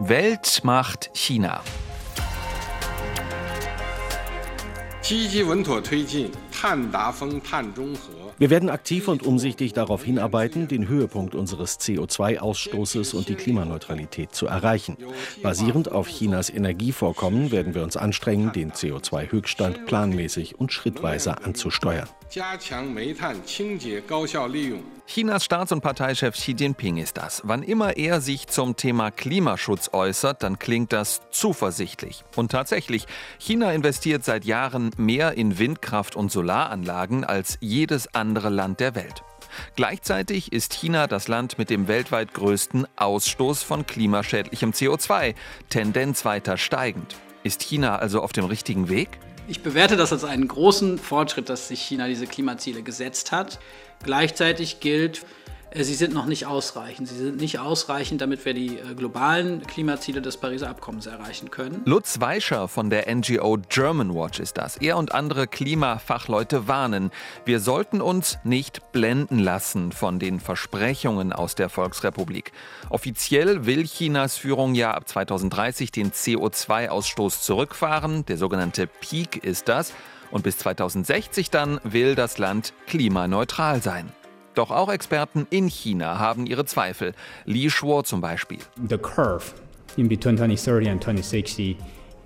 Weltmacht China. Wir werden aktiv und umsichtig darauf hinarbeiten, den Höhepunkt unseres CO2-Ausstoßes und die Klimaneutralität zu erreichen. Basierend auf Chinas Energievorkommen werden wir uns anstrengen, den CO2-Höchststand planmäßig und schrittweise anzusteuern. Chinas Staats- und Parteichef Xi Jinping ist das. Wann immer er sich zum Thema Klimaschutz äußert, dann klingt das zuversichtlich. Und tatsächlich, China investiert seit Jahren mehr in Windkraft und Solaranlagen als jedes andere Land der Welt. Gleichzeitig ist China das Land mit dem weltweit größten Ausstoß von klimaschädlichem CO2, Tendenz weiter steigend. Ist China also auf dem richtigen Weg? Ich bewerte das als einen großen Fortschritt, dass sich China diese Klimaziele gesetzt hat. Gleichzeitig gilt, sie sind noch nicht ausreichend. Sie sind nicht ausreichend, damit wir die äh, globalen Klimaziele des Pariser Abkommens erreichen können. Lutz Weischer von der NGO German Watch ist das. Er und andere Klimafachleute warnen, wir sollten uns nicht blenden lassen von den Versprechungen aus der Volksrepublik. Offiziell will Chinas Führung ja ab 2030 den CO2-Ausstoß zurückfahren. Der sogenannte Peak ist das. Und bis 2060 dann will das Land klimaneutral sein. Doch auch Experten in China haben ihre Zweifel. Li Shuo zum Beispiel. the curve in between 2030 and 2060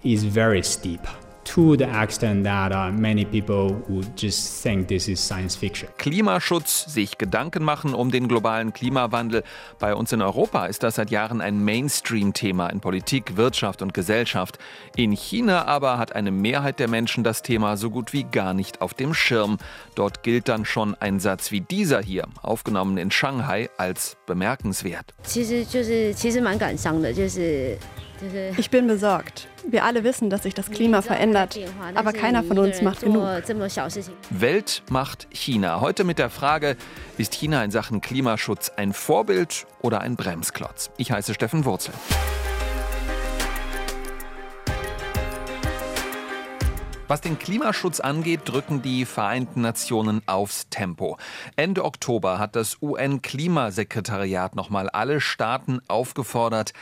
is very steep to the extent that uh, many people would just think this is science fiction. Klimaschutz, sich Gedanken machen um den globalen Klimawandel. Bei uns in Europa ist das seit Jahren ein Mainstream-Thema in Politik, Wirtschaft und Gesellschaft. In China aber hat eine Mehrheit der Menschen das Thema so gut wie gar nicht auf dem Schirm. Dort gilt dann schon ein Satz wie dieser hier, aufgenommen in Shanghai, als bemerkenswert. Ich bin besorgt. Wir alle wissen, dass sich das Klima verändert, aber keiner von uns macht genug. Welt macht China. Heute mit der Frage, ist China in Sachen Klimaschutz ein Vorbild oder ein Bremsklotz? Ich heiße Steffen Wurzel. Was den Klimaschutz angeht, drücken die Vereinten Nationen aufs Tempo. Ende Oktober hat das UN-Klimasekretariat nochmal alle Staaten aufgefordert,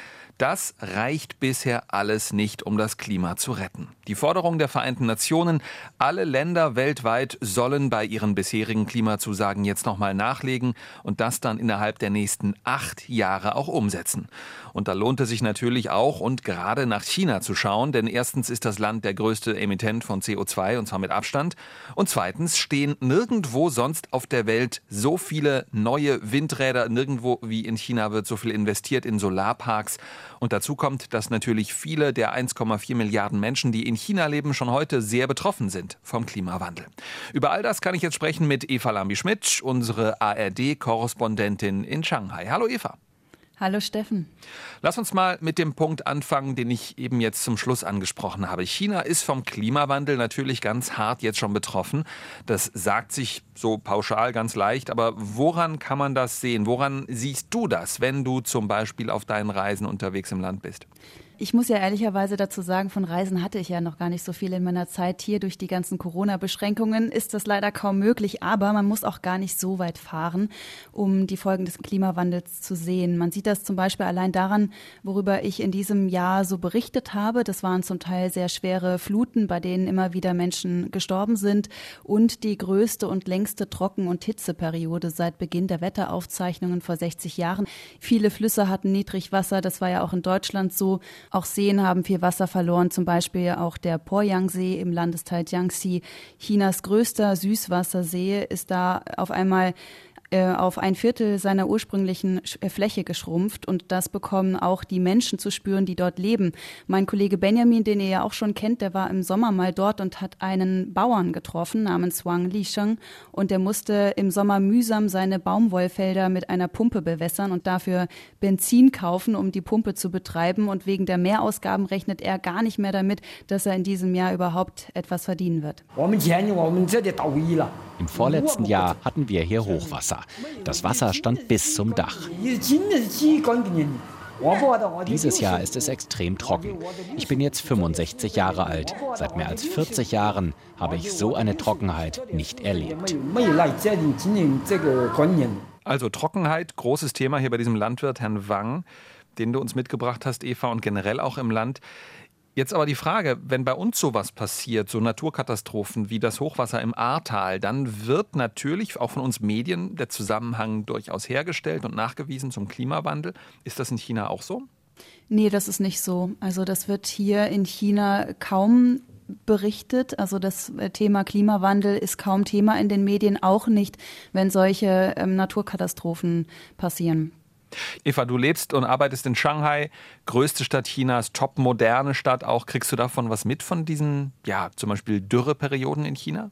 das reicht bisher alles nicht, um das Klima zu retten. Die Forderung der Vereinten Nationen, alle Länder weltweit sollen bei ihren bisherigen Klimazusagen jetzt nochmal nachlegen und das dann innerhalb der nächsten acht Jahre auch umsetzen. Und da lohnt es sich natürlich auch und gerade nach China zu schauen, denn erstens ist das Land der größte Emittent von CO2 und zwar mit Abstand und zweitens stehen nirgendwo sonst auf der Welt so viele neue Windräder, nirgendwo wie in China wird so viel investiert in Solarparks und dazu kommt, dass natürlich viele der 1,4 Milliarden Menschen, die in China leben, schon heute sehr betroffen sind vom Klimawandel. Über all das kann ich jetzt sprechen mit Eva Lambi-Schmidt, unsere ARD-Korrespondentin in Shanghai. Hallo Eva. Hallo Steffen. Lass uns mal mit dem Punkt anfangen, den ich eben jetzt zum Schluss angesprochen habe. China ist vom Klimawandel natürlich ganz hart jetzt schon betroffen. Das sagt sich so pauschal ganz leicht, aber woran kann man das sehen? Woran siehst du das, wenn du zum Beispiel auf deinen Reisen unterwegs im Land bist? Ich muss ja ehrlicherweise dazu sagen, von Reisen hatte ich ja noch gar nicht so viel in meiner Zeit hier. Durch die ganzen Corona-Beschränkungen ist das leider kaum möglich. Aber man muss auch gar nicht so weit fahren, um die Folgen des Klimawandels zu sehen. Man sieht das zum Beispiel allein daran, worüber ich in diesem Jahr so berichtet habe. Das waren zum Teil sehr schwere Fluten, bei denen immer wieder Menschen gestorben sind und die größte und längste Trocken- und Hitzeperiode seit Beginn der Wetteraufzeichnungen vor 60 Jahren. Viele Flüsse hatten Niedrigwasser. Das war ja auch in Deutschland so. Auch Seen haben viel Wasser verloren, zum Beispiel auch der Poyang-See im Landesteil Jiangxi. Chinas größter Süßwassersee ist da auf einmal auf ein Viertel seiner ursprünglichen Fläche geschrumpft und das bekommen auch die Menschen zu spüren, die dort leben. Mein Kollege Benjamin, den ihr ja auch schon kennt, der war im Sommer mal dort und hat einen Bauern getroffen namens Wang Lisheng und der musste im Sommer mühsam seine Baumwollfelder mit einer Pumpe bewässern und dafür Benzin kaufen, um die Pumpe zu betreiben und wegen der Mehrausgaben rechnet er gar nicht mehr damit, dass er in diesem Jahr überhaupt etwas verdienen wird. Im vorletzten Jahr hatten wir hier Hochwasser. Das Wasser stand bis zum Dach. Dieses Jahr ist es extrem trocken. Ich bin jetzt 65 Jahre alt. Seit mehr als 40 Jahren habe ich so eine Trockenheit nicht erlebt. Also Trockenheit, großes Thema hier bei diesem Landwirt, Herrn Wang. den du uns mitgebracht hast, Eva, und generell auch im Land. Jetzt aber die Frage, wenn bei uns sowas passiert, so Naturkatastrophen wie das Hochwasser im Ahrtal, dann wird natürlich auch von uns Medien der Zusammenhang durchaus hergestellt und nachgewiesen zum Klimawandel. Ist das in China auch so? Nee, das ist nicht so. Also das wird hier in China kaum berichtet. Also das äh, Thema Klimawandel ist kaum Thema in den Medien, auch nicht, wenn solche ähm, Naturkatastrophen passieren. Eva, du lebst und arbeitest in Shanghai, größte Stadt Chinas, top moderne Stadt auch. Kriegst du davon was mit von diesen, ja, zum Beispiel Dürreperioden in China?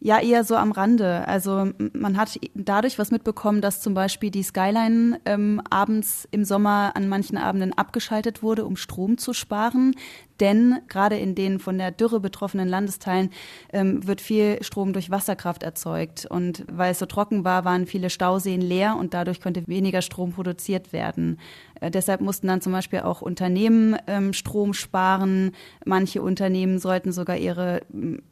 Ja, eher so am Rande. Also man hat dadurch was mitbekommen, dass zum Beispiel die Skyline ähm, abends im Sommer an manchen Abenden abgeschaltet wurde, um Strom zu sparen denn gerade in den von der Dürre betroffenen Landesteilen ähm, wird viel Strom durch Wasserkraft erzeugt. Und weil es so trocken war, waren viele Stauseen leer und dadurch konnte weniger Strom produziert werden. Äh, deshalb mussten dann zum Beispiel auch Unternehmen ähm, Strom sparen. Manche Unternehmen sollten sogar ihre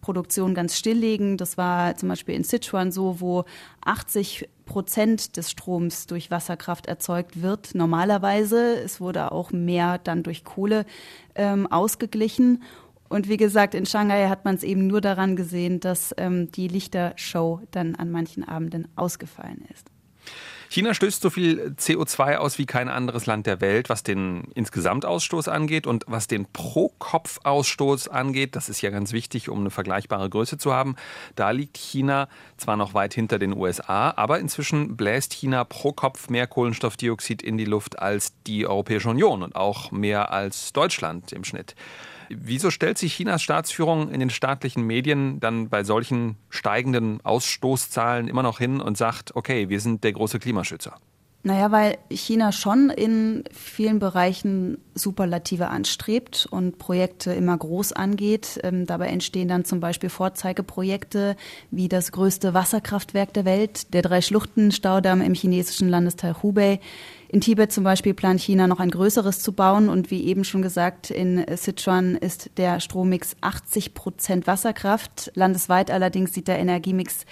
Produktion ganz stilllegen. Das war zum Beispiel in Sichuan so, wo 80 Prozent des Stroms durch Wasserkraft erzeugt wird. Normalerweise, es wurde auch mehr dann durch Kohle ähm, ausgeglichen. Und wie gesagt, in Shanghai hat man es eben nur daran gesehen, dass ähm, die Lichtershow dann an manchen Abenden ausgefallen ist. China stößt so viel CO2 aus wie kein anderes Land der Welt, was den Insgesamtausstoß angeht und was den Pro-Kopf-Ausstoß angeht. Das ist ja ganz wichtig, um eine vergleichbare Größe zu haben. Da liegt China zwar noch weit hinter den USA, aber inzwischen bläst China pro Kopf mehr Kohlenstoffdioxid in die Luft als die Europäische Union und auch mehr als Deutschland im Schnitt. Wieso stellt sich Chinas Staatsführung in den staatlichen Medien dann bei solchen steigenden Ausstoßzahlen immer noch hin und sagt, okay, wir sind der große Klimaschützer? Naja, weil China schon in vielen Bereichen Superlative anstrebt und Projekte immer groß angeht. Ähm, dabei entstehen dann zum Beispiel Vorzeigeprojekte wie das größte Wasserkraftwerk der Welt, der Drei-Schluchten-Staudamm im chinesischen Landesteil Hubei. In Tibet zum Beispiel plant China noch ein größeres zu bauen und wie eben schon gesagt, in Sichuan ist der Strommix 80 Prozent Wasserkraft. Landesweit allerdings sieht der Energiemix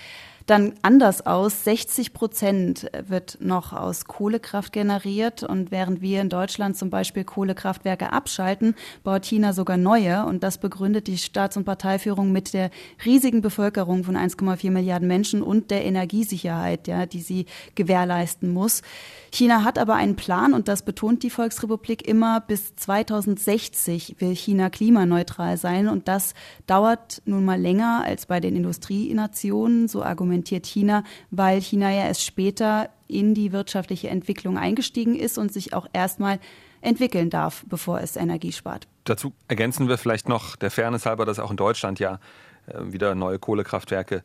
dann anders aus. 60 Prozent wird noch aus Kohlekraft generiert und während wir in Deutschland zum Beispiel Kohlekraftwerke abschalten, baut China sogar neue und das begründet die Staats- und Parteiführung mit der riesigen Bevölkerung von 1,4 Milliarden Menschen und der Energiesicherheit, ja, die sie gewährleisten muss. China hat aber einen Plan und das betont die Volksrepublik immer. Bis 2060 will China klimaneutral sein und das dauert nun mal länger als bei den Industrienationen, so argumentiert China, weil China ja erst später in die wirtschaftliche Entwicklung eingestiegen ist und sich auch erstmal entwickeln darf, bevor es Energie spart. Dazu ergänzen wir vielleicht noch der Fairness halber, dass auch in Deutschland ja äh, wieder neue Kohlekraftwerke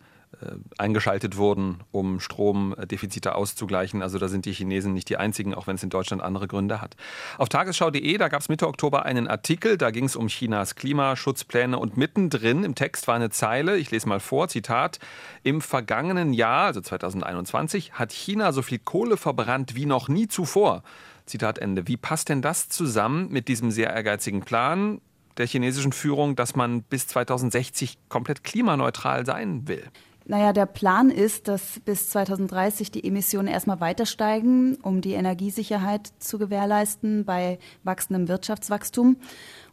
eingeschaltet wurden, um Stromdefizite auszugleichen. Also da sind die Chinesen nicht die einzigen, auch wenn es in Deutschland andere Gründe hat. Auf tagesschau.de, da gab es Mitte Oktober einen Artikel, da ging es um Chinas Klimaschutzpläne und mittendrin im Text war eine Zeile, ich lese mal vor, Zitat, im vergangenen Jahr, also 2021, hat China so viel Kohle verbrannt wie noch nie zuvor. Zitat Ende. Wie passt denn das zusammen mit diesem sehr ehrgeizigen Plan? der chinesischen Führung, dass man bis 2060 komplett klimaneutral sein will? Naja, der Plan ist, dass bis 2030 die Emissionen erstmal weiter steigen, um die Energiesicherheit zu gewährleisten bei wachsendem Wirtschaftswachstum.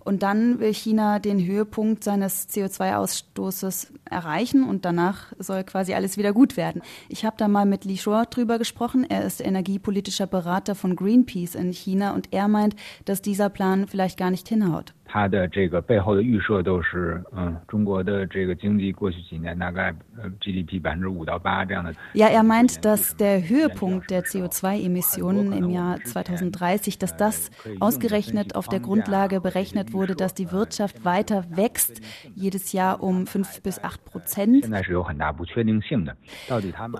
Und dann will China den Höhepunkt seines CO2-Ausstoßes erreichen und danach soll quasi alles wieder gut werden. Ich habe da mal mit Li Shuo drüber gesprochen. Er ist energiepolitischer Berater von Greenpeace in China und er meint, dass dieser Plan vielleicht gar nicht hinhaut. 它的这个背后的预设都是，嗯，中国的这个经济过去几年大概呃 GDP 百分之五到八这样的。Ja, er meint, dass der Höhepunkt der CO2-Emissionen im Jahr 2030, dass das ausgerechnet auf der Grundlage berechnet wurde, dass die Wirtschaft weiter wächst, jedes Jahr um fünf bis acht Prozent.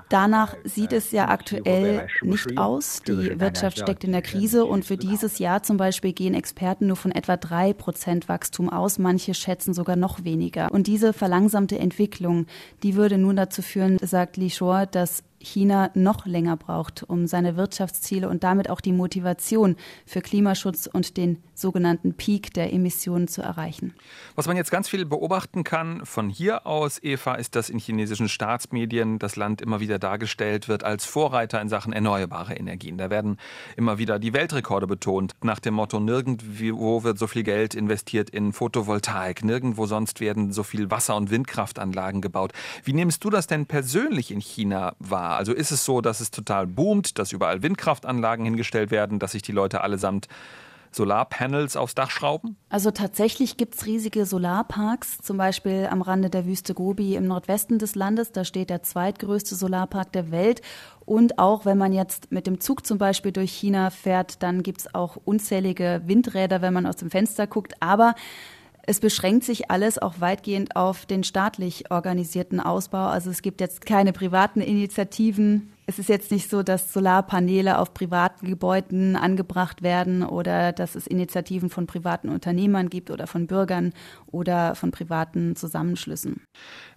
Danach sieht es ja aktuell nicht aus. Die Wirtschaft steckt in der Krise und für dieses Jahr zum Beispiel gehen Experten nur von etwa drei Prozent Prozent Wachstum aus, manche schätzen sogar noch weniger. Und diese verlangsamte Entwicklung, die würde nun dazu führen, sagt Li Shore, dass China noch länger braucht, um seine Wirtschaftsziele und damit auch die Motivation für Klimaschutz und den sogenannten Peak der Emissionen zu erreichen. Was man jetzt ganz viel beobachten kann von hier aus, Eva, ist, dass in chinesischen Staatsmedien das Land immer wieder dargestellt wird als Vorreiter in Sachen erneuerbare Energien. Da werden immer wieder die Weltrekorde betont, nach dem Motto, nirgendwo wird so viel Geld investiert in Photovoltaik, nirgendwo sonst werden so viel Wasser- und Windkraftanlagen gebaut. Wie nimmst du das denn persönlich in China wahr? Also ist es so, dass es total boomt, dass überall Windkraftanlagen hingestellt werden, dass sich die Leute allesamt Solarpanels aufs Dach schrauben? Also tatsächlich gibt es riesige Solarparks, zum Beispiel am Rande der Wüste Gobi im Nordwesten des Landes. Da steht der zweitgrößte Solarpark der Welt. Und auch wenn man jetzt mit dem Zug zum Beispiel durch China fährt, dann gibt es auch unzählige Windräder, wenn man aus dem Fenster guckt. Aber es beschränkt sich alles auch weitgehend auf den staatlich organisierten Ausbau. Also es gibt jetzt keine privaten Initiativen, es ist jetzt nicht so, dass Solarpaneele auf privaten Gebäuden angebracht werden oder dass es Initiativen von privaten Unternehmern gibt oder von Bürgern oder von privaten Zusammenschlüssen.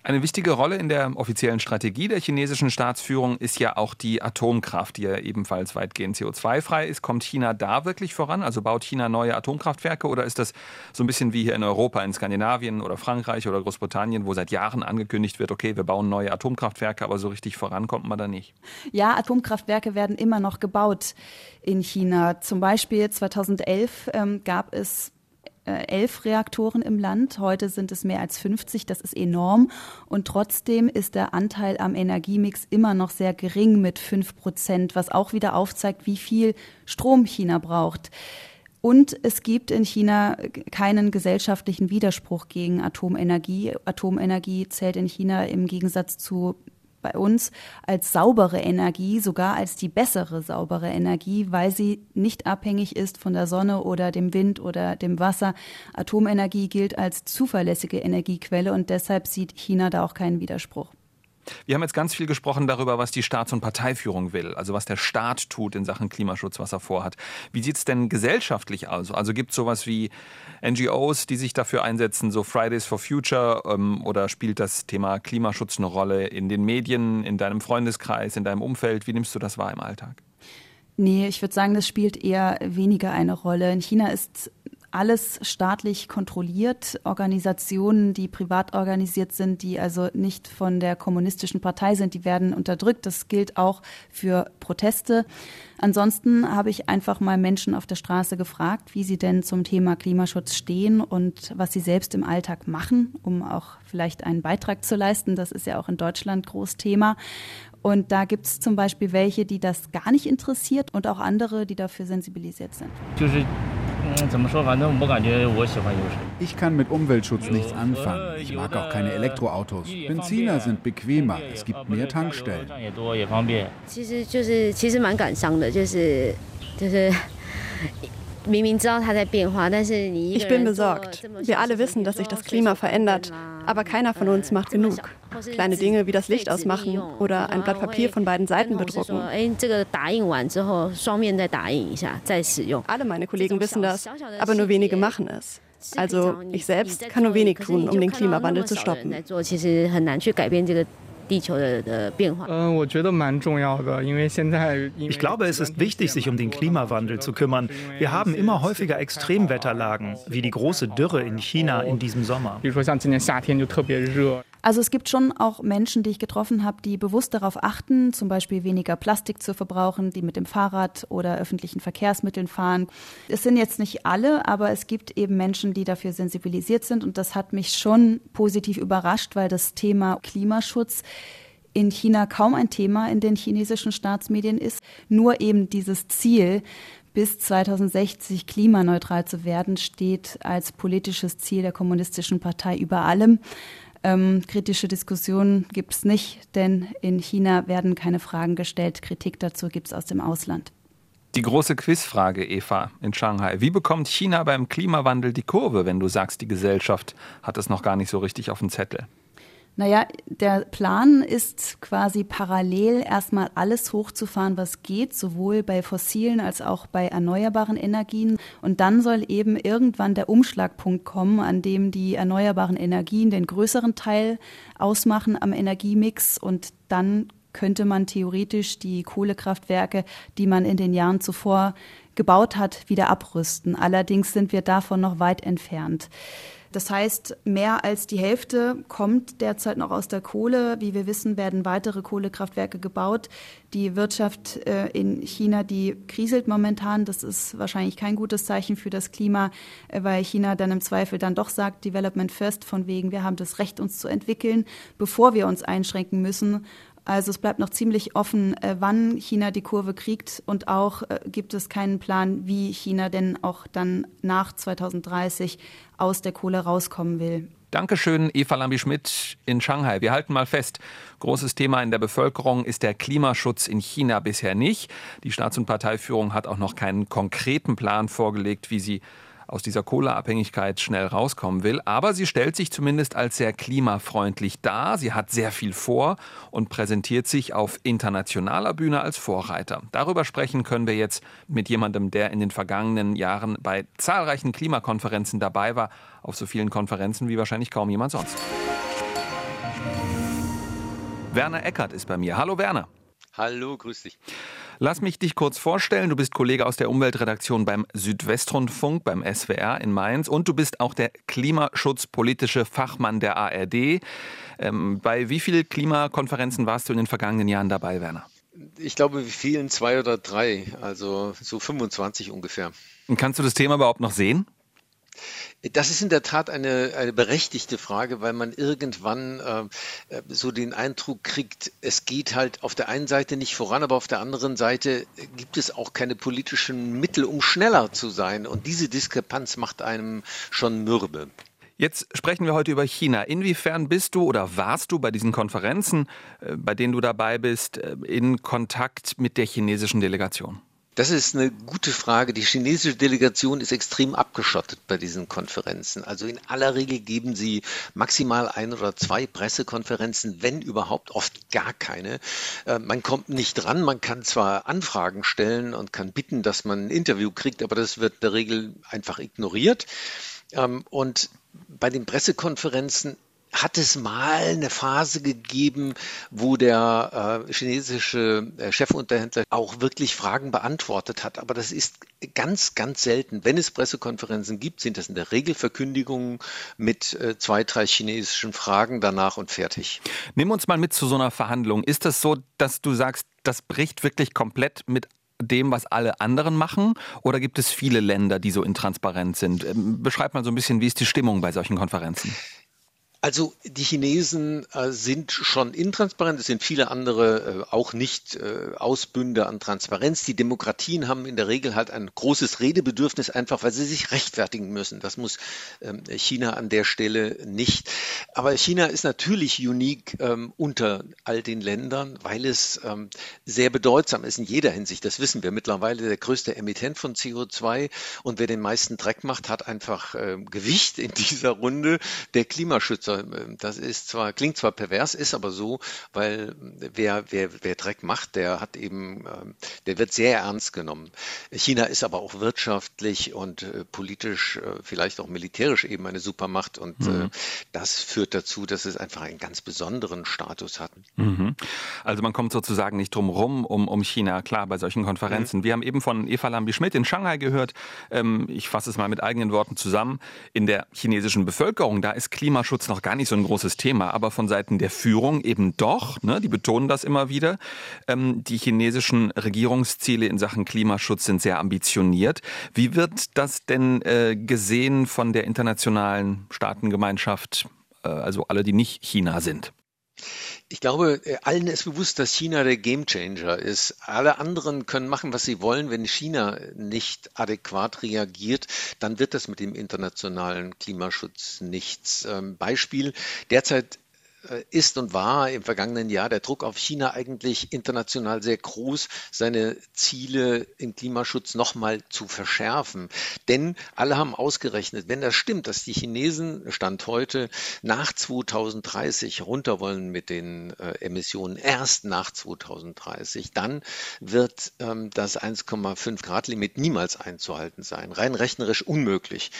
Eine wichtige Rolle in der offiziellen Strategie der chinesischen Staatsführung ist ja auch die Atomkraft, die ja ebenfalls weitgehend CO2-frei ist. Kommt China da wirklich voran? Also baut China neue Atomkraftwerke oder ist das so ein bisschen wie hier in Europa, in Skandinavien oder Frankreich oder Großbritannien, wo seit Jahren angekündigt wird, okay, wir bauen neue Atomkraftwerke, aber so richtig voran kommt man da nicht? Ja, Atomkraftwerke werden immer noch gebaut in China. Zum Beispiel 2011 ähm, gab es elf Reaktoren im Land. Heute sind es mehr als 50. Das ist enorm. Und trotzdem ist der Anteil am Energiemix immer noch sehr gering mit fünf Prozent, was auch wieder aufzeigt, wie viel Strom China braucht. Und es gibt in China keinen gesellschaftlichen Widerspruch gegen Atomenergie. Atomenergie zählt in China im Gegensatz zu bei uns als saubere Energie, sogar als die bessere saubere Energie, weil sie nicht abhängig ist von der Sonne oder dem Wind oder dem Wasser. Atomenergie gilt als zuverlässige Energiequelle und deshalb sieht China da auch keinen Widerspruch. Wir haben jetzt ganz viel gesprochen darüber, was die Staats- und Parteiführung will, also was der Staat tut in Sachen Klimaschutz, was er vorhat. Wie sieht es denn gesellschaftlich aus? Also gibt es sowas wie NGOs, die sich dafür einsetzen, so Fridays for Future, ähm, oder spielt das Thema Klimaschutz eine Rolle in den Medien, in deinem Freundeskreis, in deinem Umfeld? Wie nimmst du das wahr im Alltag? Nee, ich würde sagen, das spielt eher weniger eine Rolle. In China ist alles staatlich kontrolliert. Organisationen, die privat organisiert sind, die also nicht von der kommunistischen Partei sind, die werden unterdrückt. Das gilt auch für Proteste. Ansonsten habe ich einfach mal Menschen auf der Straße gefragt, wie sie denn zum Thema Klimaschutz stehen und was sie selbst im Alltag machen, um auch vielleicht einen Beitrag zu leisten. Das ist ja auch in Deutschland groß Thema. Und da gibt es zum Beispiel welche, die das gar nicht interessiert und auch andere, die dafür sensibilisiert sind. Ich kann mit Umweltschutz nichts anfangen. Ich mag auch keine Elektroautos. Benziner sind bequemer. Es gibt mehr Tankstellen. 其实就是，其实蛮感伤的，就是，就是。 Ich bin besorgt. Wir alle wissen, dass sich das Klima verändert, aber keiner von uns macht genug. Kleine Dinge wie das Licht ausmachen oder ein Blatt Papier von beiden Seiten bedrucken. Alle meine Kollegen wissen das, aber nur wenige machen es. Also ich selbst kann nur wenig tun, um den Klimawandel zu stoppen. 地球的的变化。嗯，我觉得蛮重要的，因为现在 Ich glaube, es ist wichtig, sich um den Klimawandel zu kümmern. Wir haben immer häufiger Extremwetterlagen, wie die große Dürre in China in diesem Sommer. 比如说像今年夏天就特别热。also es gibt schon auch Menschen, die ich getroffen habe, die bewusst darauf achten, zum Beispiel weniger Plastik zu verbrauchen, die mit dem Fahrrad oder öffentlichen Verkehrsmitteln fahren. Es sind jetzt nicht alle, aber es gibt eben Menschen, die dafür sensibilisiert sind und das hat mich schon positiv überrascht, weil das Thema Klimaschutz in China kaum ein Thema in den chinesischen Staatsmedien ist. Nur eben dieses Ziel, bis 2060 klimaneutral zu werden, steht als politisches Ziel der Kommunistischen Partei über allem. Ähm, kritische Diskussionen gibt es nicht, denn in China werden keine Fragen gestellt. Kritik dazu gibt es aus dem Ausland. Die große Quizfrage, Eva, in Shanghai. Wie bekommt China beim Klimawandel die Kurve, wenn du sagst, die Gesellschaft hat es noch gar nicht so richtig auf dem Zettel? Naja, der Plan ist quasi parallel erstmal alles hochzufahren, was geht, sowohl bei fossilen als auch bei erneuerbaren Energien. Und dann soll eben irgendwann der Umschlagpunkt kommen, an dem die erneuerbaren Energien den größeren Teil ausmachen am Energiemix und dann könnte man theoretisch die Kohlekraftwerke, die man in den Jahren zuvor gebaut hat, wieder abrüsten. Allerdings sind wir davon noch weit entfernt. Das heißt, mehr als die Hälfte kommt derzeit noch aus der Kohle. Wie wir wissen, werden weitere Kohlekraftwerke gebaut. Die Wirtschaft äh, in China, die kriselt momentan. Das ist wahrscheinlich kein gutes Zeichen für das Klima, äh, weil China dann im Zweifel dann doch sagt, Development First, von wegen, wir haben das Recht, uns zu entwickeln, bevor wir uns einschränken müssen. Also es bleibt noch ziemlich offen, äh, wann China die Kurve kriegt und auch äh, gibt es keinen Plan, wie China denn auch dann nach 2030 aus der Kohle rauskommen will. Dankeschön, Eva Lambi-Schmidt in Shanghai. Wir halten mal fest, großes Thema in der Bevölkerung ist der Klimaschutz in China bisher nicht. Die Staats- und Parteiführung hat auch noch keinen konkreten Plan vorgelegt, wie sie aus dieser Kohleabhängigkeit schnell rauskommen will. Aber sie stellt sich zumindest als sehr klimafreundlich dar. Sie hat sehr viel vor und präsentiert sich auf internationaler Bühne als Vorreiter. Darüber sprechen können wir jetzt mit jemandem, der in den vergangenen Jahren bei zahlreichen Klimakonferenzen dabei war. Auf so vielen Konferenzen wie wahrscheinlich kaum jemand sonst. Werner Eckert ist bei mir. Hallo Werner. Hallo, grüß dich. Lass mich dich kurz vorstellen. Du bist Kollege aus der Umweltredaktion beim Südwestrundfunk, beim SWR in Mainz und du bist auch der klimaschutzpolitische Fachmann der ARD. Ähm, bei wie vielen Klimakonferenzen warst du in den vergangenen Jahren dabei, Werner? Ich glaube, wie vielen? Zwei oder drei, also so 25 ungefähr. Und kannst du das Thema überhaupt noch sehen? Das ist in der Tat eine, eine berechtigte Frage, weil man irgendwann äh, so den Eindruck kriegt, es geht halt auf der einen Seite nicht voran, aber auf der anderen Seite gibt es auch keine politischen Mittel, um schneller zu sein. Und diese Diskrepanz macht einem schon mürbe. Jetzt sprechen wir heute über China. Inwiefern bist du oder warst du bei diesen Konferenzen, äh, bei denen du dabei bist, äh, in Kontakt mit der chinesischen Delegation? Das ist eine gute Frage. Die chinesische Delegation ist extrem abgeschottet bei diesen Konferenzen. Also in aller Regel geben sie maximal ein oder zwei Pressekonferenzen, wenn überhaupt, oft gar keine. Äh, man kommt nicht dran. Man kann zwar Anfragen stellen und kann bitten, dass man ein Interview kriegt, aber das wird in der Regel einfach ignoriert. Ähm, und bei den Pressekonferenzen hat es mal eine Phase gegeben, wo der äh, chinesische äh, Chefunterhändler auch wirklich Fragen beantwortet hat. Aber das ist ganz, ganz selten. Wenn es Pressekonferenzen gibt, sind das in der Regel Verkündigungen mit äh, zwei, drei chinesischen Fragen danach und fertig. Nimm uns mal mit zu so einer Verhandlung. Ist das so, dass du sagst, das bricht wirklich komplett mit dem, was alle anderen machen? Oder gibt es viele Länder, die so intransparent sind? Ähm, beschreib mal so ein bisschen, wie ist die Stimmung bei solchen Konferenzen? Also die Chinesen äh, sind schon intransparent, es sind viele andere äh, auch nicht äh, Ausbünde an Transparenz. Die Demokratien haben in der Regel halt ein großes Redebedürfnis, einfach weil sie sich rechtfertigen müssen. Das muss ähm, China an der Stelle nicht. Aber China ist natürlich unique ähm, unter all den Ländern, weil es ähm, sehr bedeutsam ist in jeder Hinsicht. Das wissen wir mittlerweile. Der größte Emittent von CO2 und wer den meisten Dreck macht, hat einfach äh, Gewicht in dieser Runde. Der Klimaschützer ähm, das ist zwar, klingt zwar pervers, ist aber so, weil wer, wer, wer Dreck macht, der hat eben, ähm, der wird sehr ernst genommen. China ist aber auch wirtschaftlich und äh, politisch, äh, vielleicht auch militärisch eben eine Supermacht und äh, mhm. das führt dazu, dass es einfach einen ganz besonderen Status hat. Mhm. Also man kommt sozusagen nicht drum rum um, um China, klar, bei solchen Konferenzen. Mhm. Wir haben eben von Eva Lambi-Schmidt in Shanghai gehört, ähm, ich fasse es mal mit eigenen Worten zusammen, in der chinesischen Bevölkerung, da ist Klimaschutz noch gar nicht so ein großes Thema, aber von Seiten der Führung eben doch. Ne, die betonen das immer wieder. Ähm, die chinesischen Regierungsziele in Sachen Klimaschutz sind sehr ambitioniert. Wie wird das denn äh, gesehen von der internationalen Staatengemeinschaft, äh, also alle, die nicht China sind? Ich glaube, äh, allen ist bewusst, dass China der Gamechanger ist. Alle anderen können machen, was sie wollen. Wenn China nicht adäquat reagiert, dann wird das mit dem internationalen Klimaschutz nichts. Ähm, Beispiel, derzeit ist und war im vergangenen Jahr der Druck auf China eigentlich international sehr groß, seine Ziele im Klimaschutz nochmal zu verschärfen. Denn alle haben ausgerechnet, wenn das stimmt, dass die Chinesen Stand heute nach 2030 runter wollen mit den äh, Emissionen, erst nach 2030, dann wird ähm, das 1,5 Grad Limit niemals einzuhalten sein. Rein rechnerisch unmöglich.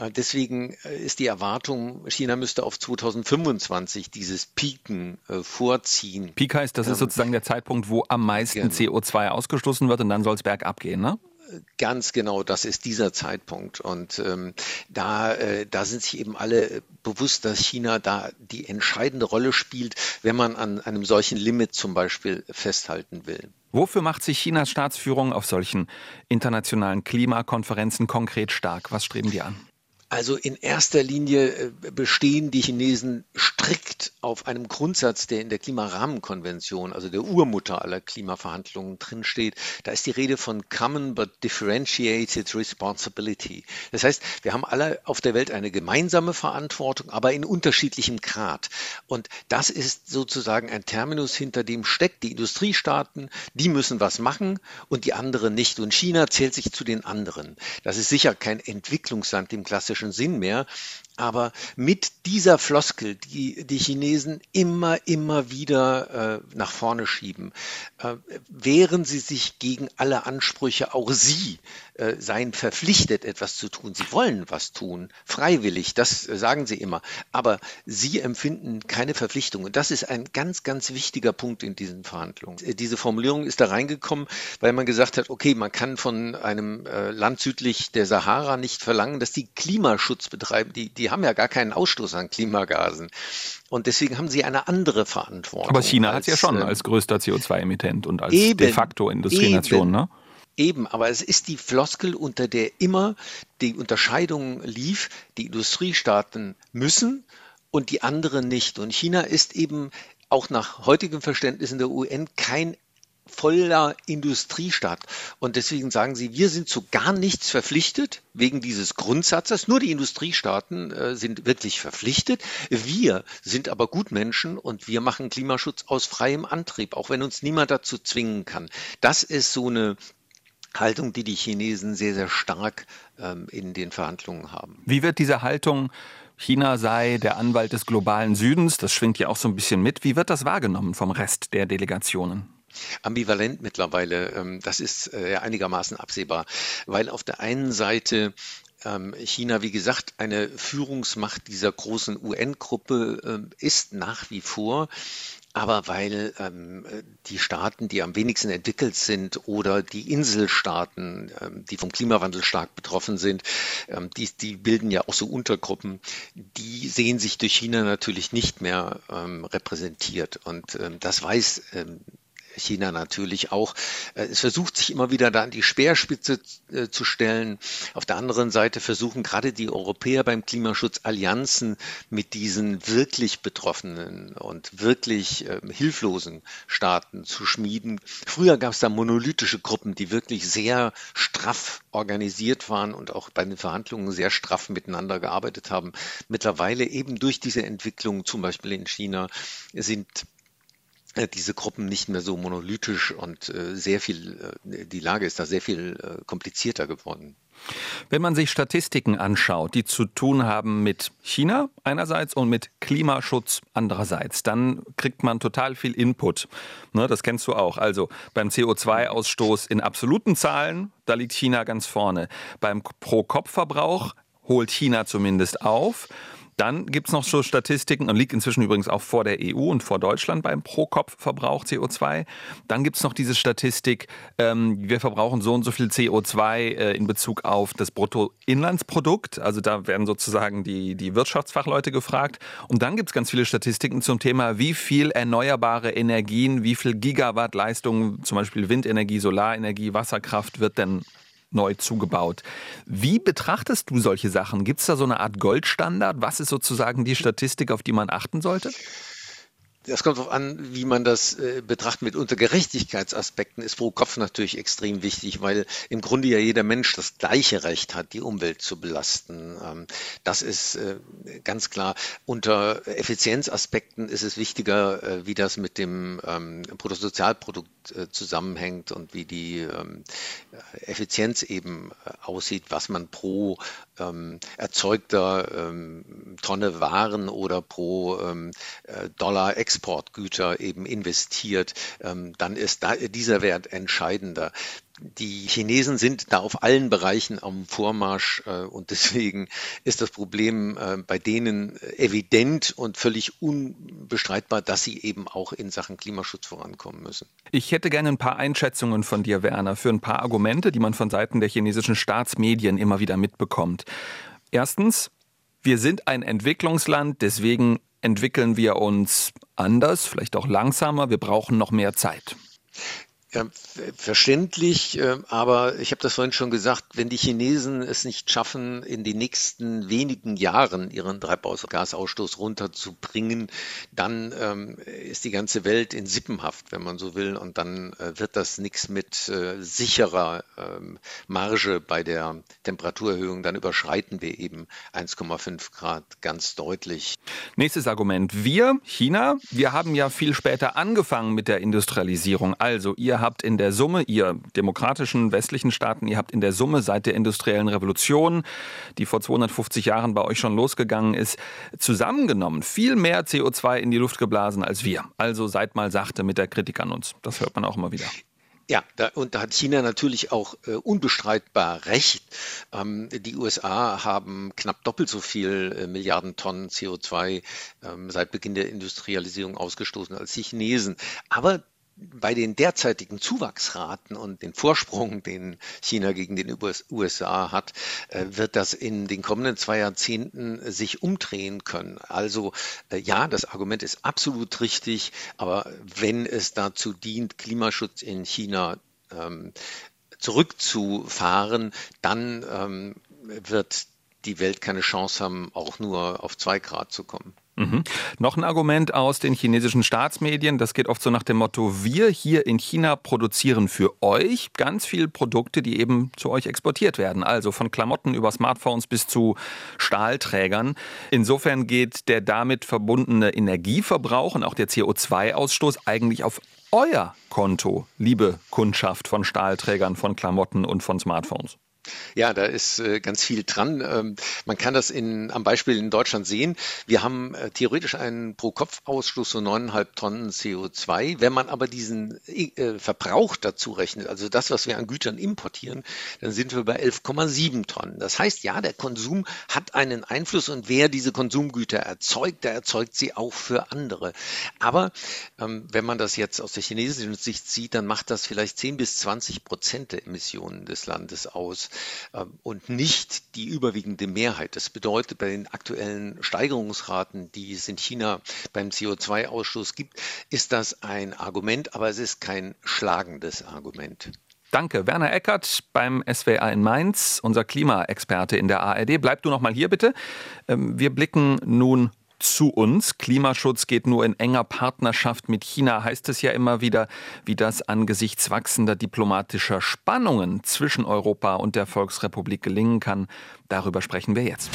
Äh, deswegen äh, ist die Erwartung, China müsste auf 2025 dieses Piken äh, vorziehen. Peak heißt, das ist ähm, sozusagen der Zeitpunkt, wo am meisten genau. CO2 ausgestoßen wird und dann soll es bergab gehen, ne? Ganz genau, das ist dieser Zeitpunkt. Und ähm, da, äh, da sind sich eben alle bewusst, dass China da die entscheidende Rolle spielt, wenn man an einem solchen Limit zum Beispiel festhalten will. Wofür macht sich Chinas Staatsführung auf solchen internationalen Klimakonferenzen konkret stark? Was streben die an? Also in erster Linie äh, bestehen die Chinesen strikt auf einem Grundsatz, der in der Klimarahmenkonvention, also der Urmutter aller Klimaverhandlungen drinsteht. Da ist die Rede von Common but Differentiated Responsibility. Das heißt, wir haben alle auf der Welt eine gemeinsame Verantwortung, aber in unterschiedlichem Grad. Und das ist sozusagen ein Terminus, hinter dem steckt die Industriestaaten, die müssen was machen und die anderen nicht. Und China zählt sich zu den anderen. Das ist sicher kein Entwicklungsland im klassischen praktischen Sinn mehr. Aber mit dieser Floskel, die die Chinesen immer, immer wieder äh, nach vorne schieben, äh, wehren sie sich gegen alle Ansprüche, auch sie äh, seien verpflichtet, etwas zu tun. Sie wollen was tun, freiwillig, das sagen sie immer. Aber sie empfinden keine Verpflichtung. Und das ist ein ganz, ganz wichtiger Punkt in diesen Verhandlungen. Äh, diese Formulierung ist da reingekommen, weil man gesagt hat, okay, man kann von einem äh, Land südlich der Sahara nicht verlangen, dass die Klimaschutz betreiben. Die, die haben ja gar keinen Ausstoß an Klimagasen. Und deswegen haben sie eine andere Verantwortung. Aber China hat es ja schon äh, als größter CO2-Emittent und als eben, de facto Industrienation, ne? Eben, aber es ist die Floskel, unter der immer die Unterscheidung lief, die Industriestaaten müssen und die anderen nicht. Und China ist eben auch nach heutigem Verständnis in der UN kein voller Industriestaat. Und deswegen sagen sie, wir sind zu gar nichts verpflichtet wegen dieses Grundsatzes. Nur die Industriestaaten äh, sind wirklich verpflichtet. Wir sind aber Gutmenschen und wir machen Klimaschutz aus freiem Antrieb, auch wenn uns niemand dazu zwingen kann. Das ist so eine Haltung, die die Chinesen sehr, sehr stark ähm, in den Verhandlungen haben. Wie wird diese Haltung China sei der Anwalt des globalen Südens, das schwingt ja auch so ein bisschen mit. Wie wird das wahrgenommen vom Rest der Delegationen? Ambivalent mittlerweile. Ähm, das ist äh, einigermaßen absehbar, weil auf der einen Seite ähm, China, wie gesagt, eine Führungsmacht dieser großen UN-Gruppe ähm, ist nach wie vor. Aber weil ähm, die Staaten, die am wenigsten entwickelt sind oder die Inselstaaten, ähm, die vom Klimawandel stark betroffen sind, ähm, die, die bilden ja auch so Untergruppen, die sehen sich durch China natürlich nicht mehr ähm, repräsentiert. Und ähm, das weiß ähm, China natürlich auch. Äh, es versucht sich immer wieder da an die Speerspitze äh, zu stellen. Auf der anderen Seite versuchen gerade die Europäer beim Klimaschutz Allianzen mit diesen wirklich betroffenen und wirklich äh, hilflosen Staaten zu schmieden. Früher gab es da monolithische Gruppen, die wirklich sehr straff organisiert waren und auch bei den Verhandlungen sehr straff miteinander gearbeitet haben. Mittlerweile eben durch diese Entwicklung, zum Beispiel in China, sind diese Gruppen nicht mehr so monolithisch und äh, sehr viel, äh, die Lage ist da sehr viel komplizierter geworden. Wenn man sich Statistiken anschaut, die zu tun haben mit China einerseits und mit Klimaschutz andererseits, dann kriegt man total viel Input. Ne, das kennst du auch. Also beim CO2-Ausstoß in absoluten Zahlen, da liegt China ganz vorne. Beim Pro-Kopf-Verbrauch holt China zumindest auf. Dann gibt es noch so Statistiken und liegt inzwischen übrigens auch vor der EU und vor Deutschland beim Pro-Kopf-Verbrauch CO2. Dann gibt es noch diese Statistik, ähm, wir verbrauchen so und so viel CO2 äh, in Bezug auf das Bruttoinlandsprodukt. Also da werden sozusagen die, die Wirtschaftsfachleute gefragt. Und dann gibt es ganz viele Statistiken zum Thema, wie viel erneuerbare Energien, wie viel Gigawatt Leistung, zum Beispiel Windenergie, Solarenergie, Wasserkraft wird denn neu zugebaut. Wie betrachtest du solche Sachen? Gibt es da so eine Art Goldstandard? Was ist sozusagen die Statistik, auf die man achten sollte? Das kommt darauf an, wie man das äh, betrachtet. Mit unter Gerechtigkeitsaspekten ist pro Kopf natürlich extrem wichtig, weil im Grunde ja jeder Mensch das gleiche Recht hat, die Umwelt zu belasten. Ähm, das ist äh, ganz klar. Unter Effizienzaspekten ist es wichtiger, äh, wie das mit dem ähm, Bruttosozialprodukt äh, zusammenhängt und wie die ähm, Effizienz eben äh, aussieht, was man pro ähm, erzeugter ähm, Tonne Waren oder pro ähm, äh, Dollar Export Exportgüter eben investiert, ähm, dann ist da dieser Wert entscheidender die Chinesen sind da auf allen Bereichen am Vormarsch äh, und deswegen ist das Problem äh, bei denen evident und völlig unbestreitbar, dass sie eben auch in Sachen Klimaschutz vorankommen müssen. Ich hätte gerne ein paar Einschätzungen von dir, Werner, für ein paar Argumente, die man von Seiten der chinesischen Staatsmedien immer wieder mitbekommt. Erstens, wir sind ein Entwicklungsland, deswegen entwickeln wir uns anders, vielleicht auch langsamer, wir brauchen noch mehr Zeit. Ja, verständlich, äh, aber ich habe das vorhin schon gesagt, wenn die Chinesen es nicht schaffen, in den nächsten wenigen Jahren ihren Treibhausgasausstoß runterzubringen, dann ähm, ist die ganze Welt in Sippenhaft, wenn man so will, und dann äh, wird das nichts mit äh, sicherer ähm, Marge bei der Temperaturerhöhung. Dann überschreiten wir eben 1,5 Grad ganz deutlich. Nächstes Argument. Wir, China, wir haben ja viel später angefangen mit der Industrialisierung. Also ihr habt in der Summe, ihr demokratischen westlichen Staaten, ihr habt in der Summe seit der industriellen Revolution, die vor 250 Jahren bei euch schon losgegangen ist, zusammengenommen viel mehr CO2 in die Luft geblasen als wir. Also seid mal sachte mit der Kritik an uns. Das hört man auch immer wieder. Ja, da, und da hat China natürlich auch äh, unbestreitbar recht. Ähm, die USA haben knapp doppelt so viel äh, Milliarden Tonnen CO2 ähm, seit Beginn der Industrialisierung ausgestoßen als die Chinesen. Aber bei den derzeitigen Zuwachsraten und den Vorsprung, den China gegen den USA hat, äh, wird das in den kommenden zwei Jahrzehnten sich umdrehen können. Also äh, ja, das Argument ist absolut richtig, aber wenn es dazu dient, Klimaschutz in China ähm, zurückzufahren, dann ähm, wird die Welt keine Chance haben, auch nur auf zwei Grad zu kommen. Mhm. Noch ein Argument aus den chinesischen Staatsmedien, das geht oft so nach dem Motto, wir hier in China produzieren für euch ganz viele Produkte, die eben zu euch exportiert werden. Also von Klamotten über Smartphones bis zu Stahlträgern. Insofern geht der damit verbundene Energieverbrauch und auch der CO2-Ausstoß eigentlich auf euer Konto, liebe Kundschaft von Stahlträgern, von Klamotten und von Smartphones. Ja, da ist äh, ganz viel dran. Ähm, man kann das in, am Beispiel in Deutschland sehen. Wir haben äh, theoretisch einen Pro-Kopf-Ausstoß von neuneinhalb Tonnen CO2. Wenn man aber diesen äh, Verbrauch dazu rechnet, also das, was wir an Gütern importieren, dann sind wir bei 11,7 Tonnen. Das heißt, ja, der Konsum hat einen Einfluss und wer diese Konsumgüter erzeugt, der erzeugt sie auch für andere. Aber ähm, wenn man das jetzt aus der chinesischen Sicht sieht, dann macht das vielleicht 10 bis 20 Prozent der Emissionen des Landes aus. Ähm, und nicht die überwiegende Mehrheit. Das bedeutet, bei den aktuellen Steigerungsraten, die es in China beim CO2-Ausstoß gibt, ist das ein Argument, aber es ist kein schlagendes Argument. Danke. Werner Eckert beim SWA in Mainz, unser Klimaexperte in der ARD. Bleib du noch mal hier bitte. Ähm, wir blicken nun zu uns. Klimaschutz geht nur in enger Partnerschaft mit China, heißt es ja immer wieder, wie das angesichts wachsender diplomatischer Spannungen zwischen Europa und der Volksrepublik gelingen kann. Darüber sprechen wir jetzt.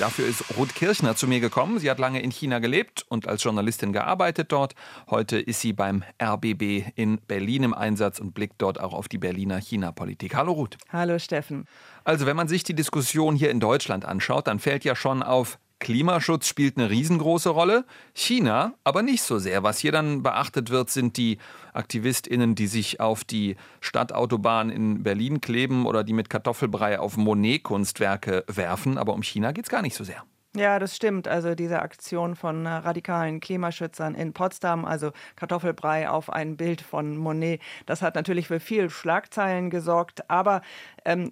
Dafür ist Ruth Kirchner zu mir gekommen. Sie hat lange in China gelebt und als Journalistin gearbeitet dort. Heute ist sie beim RBB in Berlin im Einsatz und blickt dort auch auf die Berliner China-Politik. Hallo Ruth. Hallo Steffen. Also wenn man sich die Diskussion hier in Deutschland anschaut, dann fällt ja schon auf, Klimaschutz spielt eine riesengroße Rolle, China aber nicht so sehr. Was hier dann beachtet wird, sind die AktivistInnen, die sich auf die Stadtautobahn in Berlin kleben oder die mit Kartoffelbrei auf Monet-Kunstwerke werfen. Aber um China geht es gar nicht so sehr. Ja, das stimmt. Also diese Aktion von äh, radikalen Klimaschützern in Potsdam, also Kartoffelbrei auf ein Bild von Monet, das hat natürlich für viel Schlagzeilen gesorgt. Aber ähm,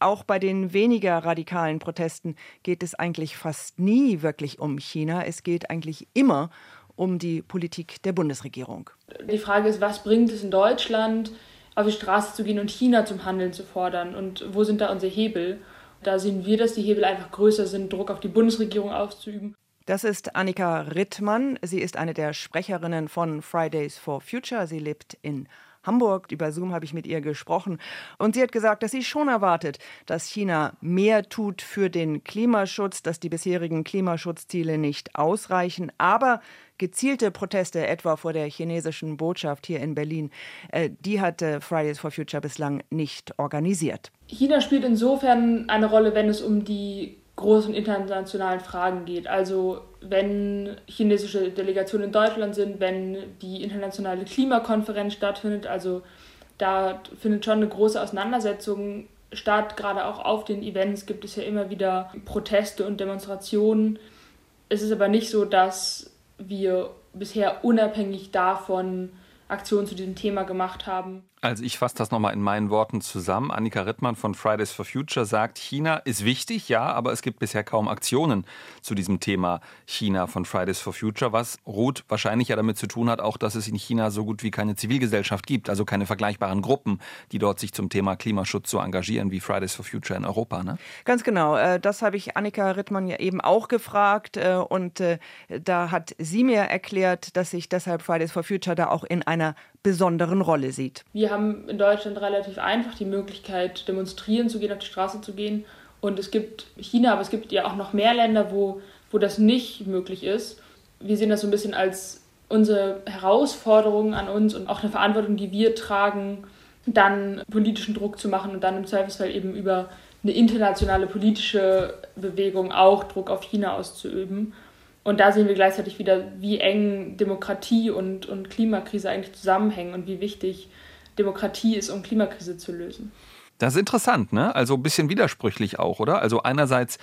auch bei den weniger radikalen Protesten geht es eigentlich fast nie wirklich um China. Es geht eigentlich immer um die Politik der Bundesregierung. Die Frage ist, was bringt es in Deutschland, auf die Straße zu gehen und China zum Handeln zu fordern? Und wo sind da unsere Hebel? Da sehen wir, dass die Hebel einfach größer sind, Druck auf die Bundesregierung auszuüben. Das ist Annika Rittmann. Sie ist eine der Sprecherinnen von Fridays for Future. Sie lebt in Hamburg. Über Zoom habe ich mit ihr gesprochen. Und sie hat gesagt, dass sie schon erwartet, dass China mehr tut für den Klimaschutz, dass die bisherigen Klimaschutzziele nicht ausreichen. Aber gezielte Proteste, etwa vor der chinesischen Botschaft hier in Berlin, äh, die hat Fridays for Future bislang nicht organisiert. China spielt insofern eine Rolle, wenn es um die großen internationalen Fragen geht. Also wenn chinesische Delegationen in Deutschland sind, wenn die internationale Klimakonferenz stattfindet, also da findet schon eine große Auseinandersetzung statt. Gerade auch auf den Events gibt es ja immer wieder Proteste und Demonstrationen. Es ist aber nicht so, dass wir bisher unabhängig davon Aktionen zu diesem Thema gemacht haben. Also ich fasse das nochmal in meinen Worten zusammen. Annika Rittmann von Fridays for Future sagt, China ist wichtig, ja, aber es gibt bisher kaum Aktionen zu diesem Thema China von Fridays for Future, was Ruth wahrscheinlich ja damit zu tun hat, auch dass es in China so gut wie keine Zivilgesellschaft gibt, also keine vergleichbaren Gruppen, die dort sich zum Thema Klimaschutz so engagieren wie Fridays for Future in Europa. Ne? Ganz genau, äh, das habe ich Annika Rittmann ja eben auch gefragt äh, und äh, da hat sie mir erklärt, dass sich deshalb Fridays for Future da auch in einer besonderen Rolle sieht. Wir haben in Deutschland relativ einfach die Möglichkeit, demonstrieren zu gehen, auf die Straße zu gehen. Und es gibt China, aber es gibt ja auch noch mehr Länder, wo, wo das nicht möglich ist. Wir sehen das so ein bisschen als unsere Herausforderung an uns und auch eine Verantwortung, die wir tragen, dann politischen Druck zu machen und dann im Zweifelsfall eben über eine internationale politische Bewegung auch Druck auf China auszuüben. Und da sehen wir gleichzeitig wieder, wie eng Demokratie und, und Klimakrise eigentlich zusammenhängen und wie wichtig Demokratie ist, um Klimakrise zu lösen. Das ist interessant, ne? Also ein bisschen widersprüchlich auch, oder? Also einerseits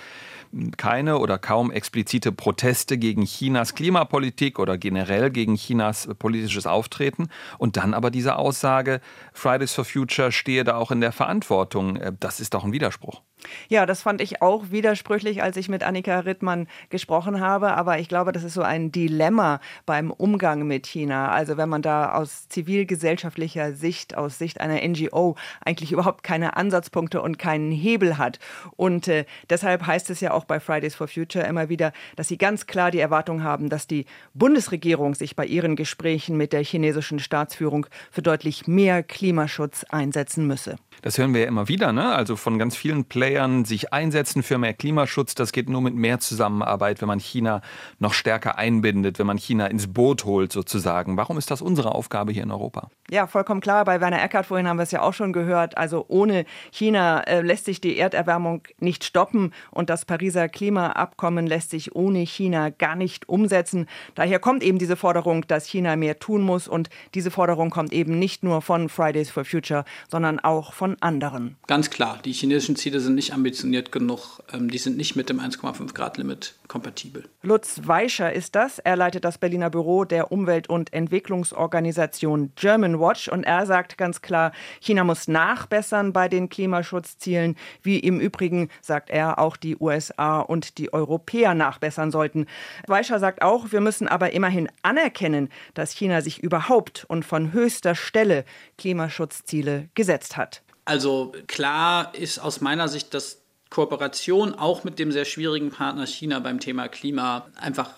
keine oder kaum explizite Proteste gegen Chinas Klimapolitik oder generell gegen Chinas politisches Auftreten und dann aber diese Aussage, Fridays for Future stehe da auch in der Verantwortung. Äh, das ist doch ein Widerspruch. Ja, das fand ich auch widersprüchlich, als ich mit Annika Rittmann gesprochen habe. Aber ich glaube, das ist so ein Dilemma beim Umgang mit China. Also wenn man da aus zivilgesellschaftlicher Sicht, aus Sicht einer NGO eigentlich überhaupt keine Ansatzpunkte und keinen Hebel hat. Und äh, deshalb heißt es ja auch bei Fridays for Future immer wieder, dass sie ganz klar die Erwartung haben, dass die Bundesregierung sich bei ihren Gesprächen mit der chinesischen Staatsführung für deutlich mehr Klimaschutz einsetzen müsse. Das hören wir ja immer wieder, ne? Also von ganz vielen Playern sich einsetzen für mehr Klimaschutz. Das geht nur mit mehr Zusammenarbeit, wenn man China noch stärker einbindet, wenn man China ins Boot holt sozusagen. Warum ist das unsere Aufgabe hier in Europa? Ja, vollkommen klar. Bei Werner Eckert vorhin haben wir es ja auch schon gehört. Also ohne China äh, lässt sich die Erderwärmung nicht stoppen und das Pariser Klimaabkommen lässt sich ohne China gar nicht umsetzen. Daher kommt eben diese Forderung, dass China mehr tun muss und diese Forderung kommt eben nicht nur von Fridays for Future, sondern auch von von anderen. Ganz klar, die chinesischen Ziele sind nicht ambitioniert genug. Ähm, die sind nicht mit dem 1,5 Grad Limit kompatibel. Lutz Weischer ist das. Er leitet das Berliner Büro der Umwelt- und Entwicklungsorganisation German Watch und er sagt ganz klar, China muss nachbessern bei den Klimaschutzzielen, wie im Übrigen, sagt er, auch die USA und die Europäer nachbessern sollten. Weischer sagt auch, wir müssen aber immerhin anerkennen, dass China sich überhaupt und von höchster Stelle Klimaschutzziele gesetzt hat. Also klar ist aus meiner Sicht, dass Kooperation auch mit dem sehr schwierigen Partner China beim Thema Klima einfach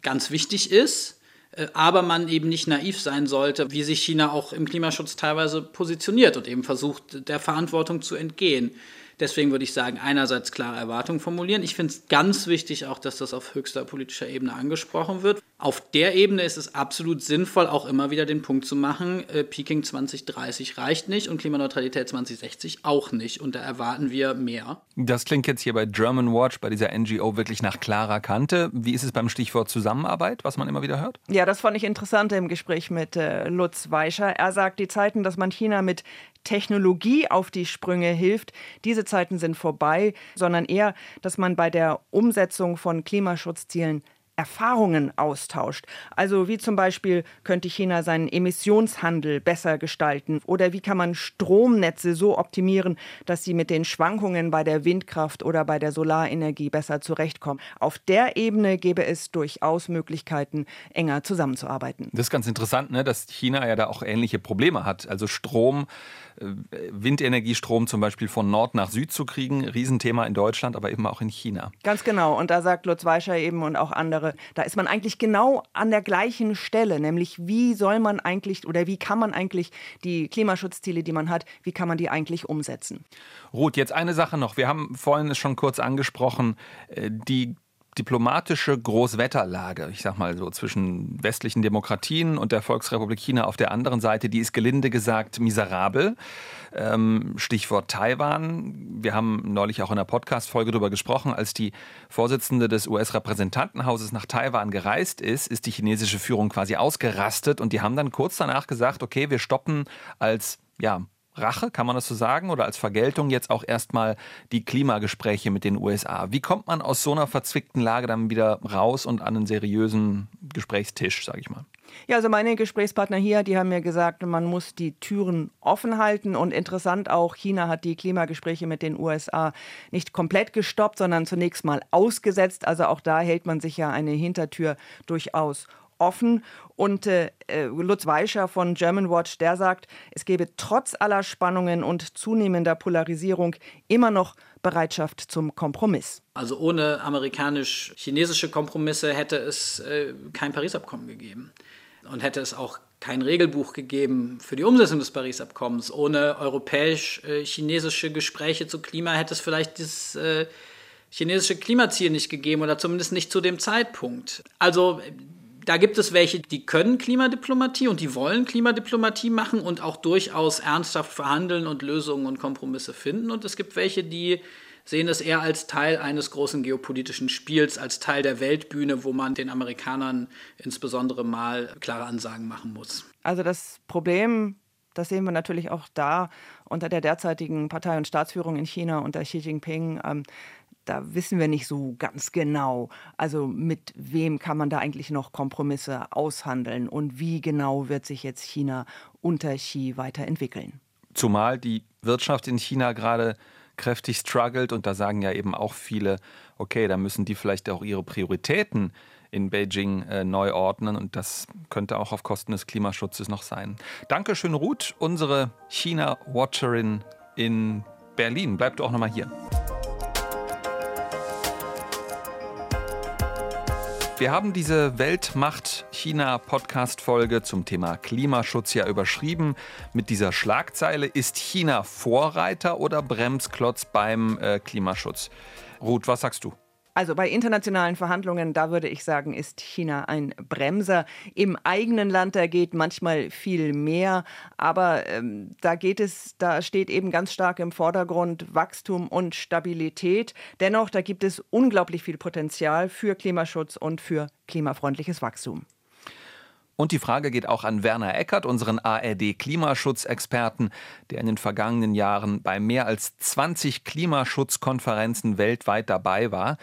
ganz wichtig ist aber man eben nicht naiv sein sollte, wie sich China auch im Klimaschutz teilweise positioniert und eben versucht, der Verantwortung zu entgehen. Deswegen würde ich sagen, einerseits klare Erwartungen formulieren. Ich finde es ganz wichtig auch, dass das auf höchster politischer Ebene angesprochen wird. Auf der Ebene ist es absolut sinnvoll, auch immer wieder den Punkt zu machen, äh, Peking 2030 reicht nicht und Klimaneutralität 2060 auch nicht. Und da erwarten wir mehr. Das klingt jetzt hier bei German Watch, bei dieser NGO, wirklich nach klarer Kante. Wie ist es beim Stichwort Zusammenarbeit, was man immer wieder hört? Ja, das fand ich interessant im Gespräch mit äh, Lutz Weischer. Er sagt, die Zeiten, dass man China mit Technologie auf die Sprünge hilft, diese Zeiten sind vorbei, sondern eher, dass man bei der Umsetzung von Klimaschutzzielen Erfahrungen austauscht. Also wie zum Beispiel könnte China seinen Emissionshandel besser gestalten oder wie kann man Stromnetze so optimieren, dass sie mit den Schwankungen bei der Windkraft oder bei der Solarenergie besser zurechtkommen. Auf der Ebene gäbe es durchaus Möglichkeiten, enger zusammenzuarbeiten. Das ist ganz interessant, ne, dass China ja da auch ähnliche Probleme hat. Also Strom äh, Windenergiestrom zum Beispiel von Nord nach Süd zu kriegen. Riesenthema in Deutschland, aber eben auch in China. Ganz genau. Und da sagt Lutz Weischer eben und auch andere, da ist man eigentlich genau an der gleichen Stelle, nämlich wie soll man eigentlich oder wie kann man eigentlich die Klimaschutzziele, die man hat, wie kann man die eigentlich umsetzen? Ruth, jetzt eine Sache noch. Wir haben vorhin es schon kurz angesprochen, äh, die diplomatische Großwetterlage, ich sag mal so zwischen westlichen Demokratien und der Volksrepublik China auf der anderen Seite, die ist gelinde gesagt miserabel. Ähm, Stichwort Taiwan. Wir haben neulich auch in einer Podcast-Folge darüber gesprochen, als die Vorsitzende des US-Repräsentantenhauses nach Taiwan gereist ist, ist die chinesische Führung quasi ausgerastet und die haben dann kurz danach gesagt, okay, wir stoppen als ja, Rache, kann man das so sagen, oder als Vergeltung jetzt auch erstmal die Klimagespräche mit den USA. Wie kommt man aus so einer verzwickten Lage dann wieder raus und an einen seriösen Gesprächstisch, sage ich mal? Ja, also meine Gesprächspartner hier, die haben mir gesagt, man muss die Türen offen halten und interessant auch, China hat die Klimagespräche mit den USA nicht komplett gestoppt, sondern zunächst mal ausgesetzt. Also auch da hält man sich ja eine Hintertür durchaus offen. Und äh, äh, Lutz Weischer von German Watch, der sagt, es gebe trotz aller Spannungen und zunehmender Polarisierung immer noch Bereitschaft zum Kompromiss. Also ohne amerikanisch-chinesische Kompromisse hätte es äh, kein Paris-Abkommen gegeben und hätte es auch kein Regelbuch gegeben für die Umsetzung des Paris-Abkommens. Ohne europäisch-chinesische Gespräche zu Klima hätte es vielleicht das äh, chinesische Klimaziel nicht gegeben oder zumindest nicht zu dem Zeitpunkt. Also da gibt es welche, die können Klimadiplomatie und die wollen Klimadiplomatie machen und auch durchaus ernsthaft verhandeln und Lösungen und Kompromisse finden. Und es gibt welche, die sehen es eher als Teil eines großen geopolitischen Spiels, als Teil der Weltbühne, wo man den Amerikanern insbesondere mal klare Ansagen machen muss. Also das Problem, das sehen wir natürlich auch da unter der derzeitigen Partei- und Staatsführung in China unter Xi Jinping. Da wissen wir nicht so ganz genau. Also mit wem kann man da eigentlich noch Kompromisse aushandeln und wie genau wird sich jetzt China unter Xi weiterentwickeln? Zumal die Wirtschaft in China gerade kräftig struggelt und da sagen ja eben auch viele, okay, da müssen die vielleicht auch ihre Prioritäten in Beijing äh, neu ordnen und das könnte auch auf Kosten des Klimaschutzes noch sein. Dankeschön, Ruth, unsere China-Watcherin in Berlin. Bleib du auch nochmal hier. Wir haben diese Weltmacht China Podcast Folge zum Thema Klimaschutz ja überschrieben mit dieser Schlagzeile ist China Vorreiter oder Bremsklotz beim äh, Klimaschutz? Ruth, was sagst du? Also bei internationalen Verhandlungen, da würde ich sagen, ist China ein Bremser. Im eigenen Land, da geht manchmal viel mehr, aber ähm, da geht es, da steht eben ganz stark im Vordergrund Wachstum und Stabilität. Dennoch, da gibt es unglaublich viel Potenzial für Klimaschutz und für klimafreundliches Wachstum. Und die Frage geht auch an Werner Eckert, unseren ARD-Klimaschutzexperten, der in den vergangenen Jahren bei mehr als 20 Klimaschutzkonferenzen weltweit dabei war.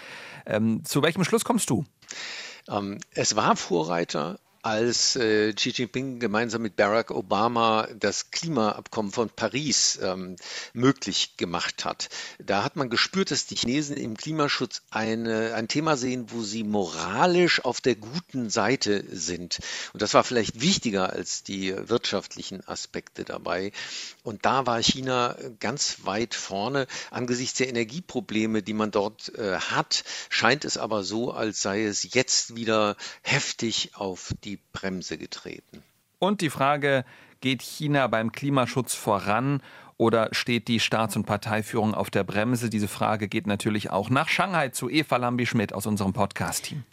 Ähm, zu welchem Schluss kommst du? Ähm, es war Vorreiter als äh, Xi Jinping gemeinsam mit Barack Obama das Klimaabkommen von Paris ähm, möglich gemacht hat. Da hat man gespürt, dass die Chinesen im Klimaschutz eine, ein Thema sehen, wo sie moralisch auf der guten Seite sind. Und das war vielleicht wichtiger als die wirtschaftlichen Aspekte dabei. Und da war China ganz weit vorne. Angesichts der Energieprobleme, die man dort äh, hat, scheint es aber so, als sei es jetzt wieder heftig auf die Bremse getreten. Und die Frage, geht China beim Klimaschutz voran oder steht die Staats- und Parteiführung auf der Bremse? Diese Frage geht natürlich auch nach Shanghai zu Eva Lambi-Schmidt aus unserem Podcast-Team.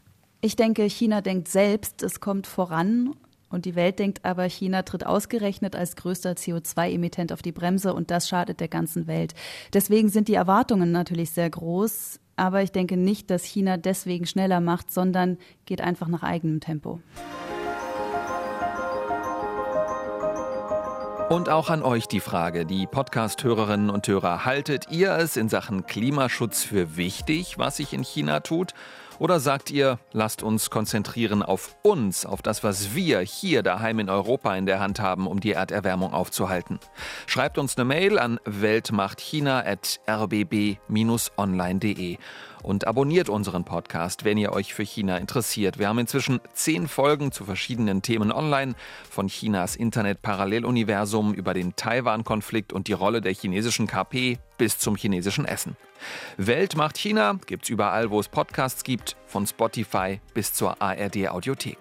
Ich denke, China denkt selbst, es kommt voran und die Welt denkt aber, China tritt ausgerechnet als größter CO2-Emittent auf die Bremse und das schadet der ganzen Welt. Deswegen sind die Erwartungen natürlich sehr groß. Aber ich denke nicht, dass China deswegen schneller macht, sondern geht einfach nach eigenem Tempo. Und auch an euch die Frage, die Podcast-Hörerinnen und Hörer, haltet ihr es in Sachen Klimaschutz für wichtig, was sich in China tut? Oder sagt ihr, lasst uns konzentrieren auf uns, auf das, was wir hier daheim in Europa in der Hand haben, um die Erderwärmung aufzuhalten? Schreibt uns eine Mail an weltmachtchina.rbb-online.de und abonniert unseren Podcast, wenn ihr euch für China interessiert. Wir haben inzwischen zehn Folgen zu verschiedenen Themen online, von Chinas Internet-Paralleluniversum über den Taiwan-Konflikt und die Rolle der chinesischen KP bis zum chinesischen Essen. Welt macht China gibt's überall, wo es Podcasts gibt, von Spotify bis zur ARD Audiothek.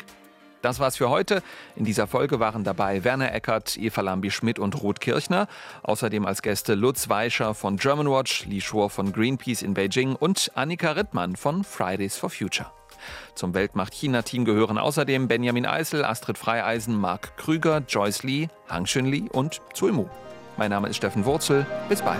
Das war's für heute. In dieser Folge waren dabei Werner Eckert, Eva Lambi-Schmidt und Ruth Kirchner. Außerdem als Gäste Lutz Weischer von Germanwatch, Li Shuo von Greenpeace in Beijing und Annika Rittmann von Fridays for Future. Zum Weltmacht-China-Team gehören außerdem Benjamin Eisel, Astrid Freieisen, Marc Krüger, Joyce Lee, Hang Chun Li und Zui Mu. Mein Name ist Steffen Wurzel. Bis bald.